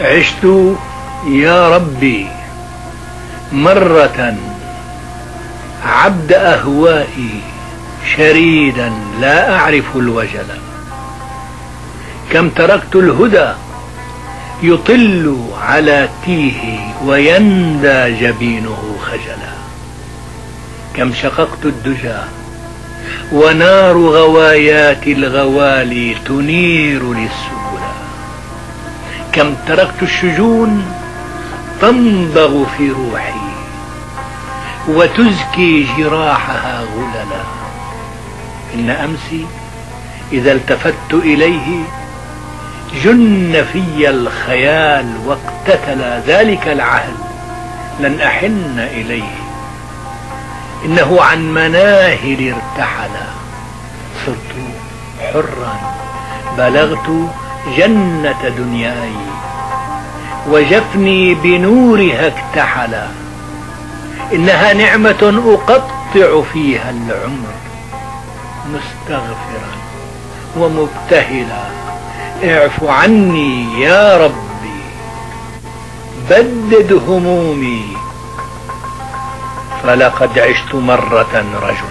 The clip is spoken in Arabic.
عشت يا ربي مرة عبد أهوائي شريدا لا أعرف الوجل. كم تركت الهدى يطل على تيه ويندى جبينه خجلا. كم شققت الدجى ونار غوايات الغوالي تنير للسبلا كم تركت الشجون تنبغ في روحي وتزكي جراحها غللا. إن أمسي إذا التفت إليه جن في الخيال واقتتل ذلك العهد لن أحن إليه. إنه عن مناهل ارتحل صرت حرا بلغت جنة دنياي وجفني بنورها اكتحل إنها نعمة أقطع فيها العمر مستغفرا ومبتهلا اعف عني يا ربي بدد همومي فلقد عشت مرة رجلا.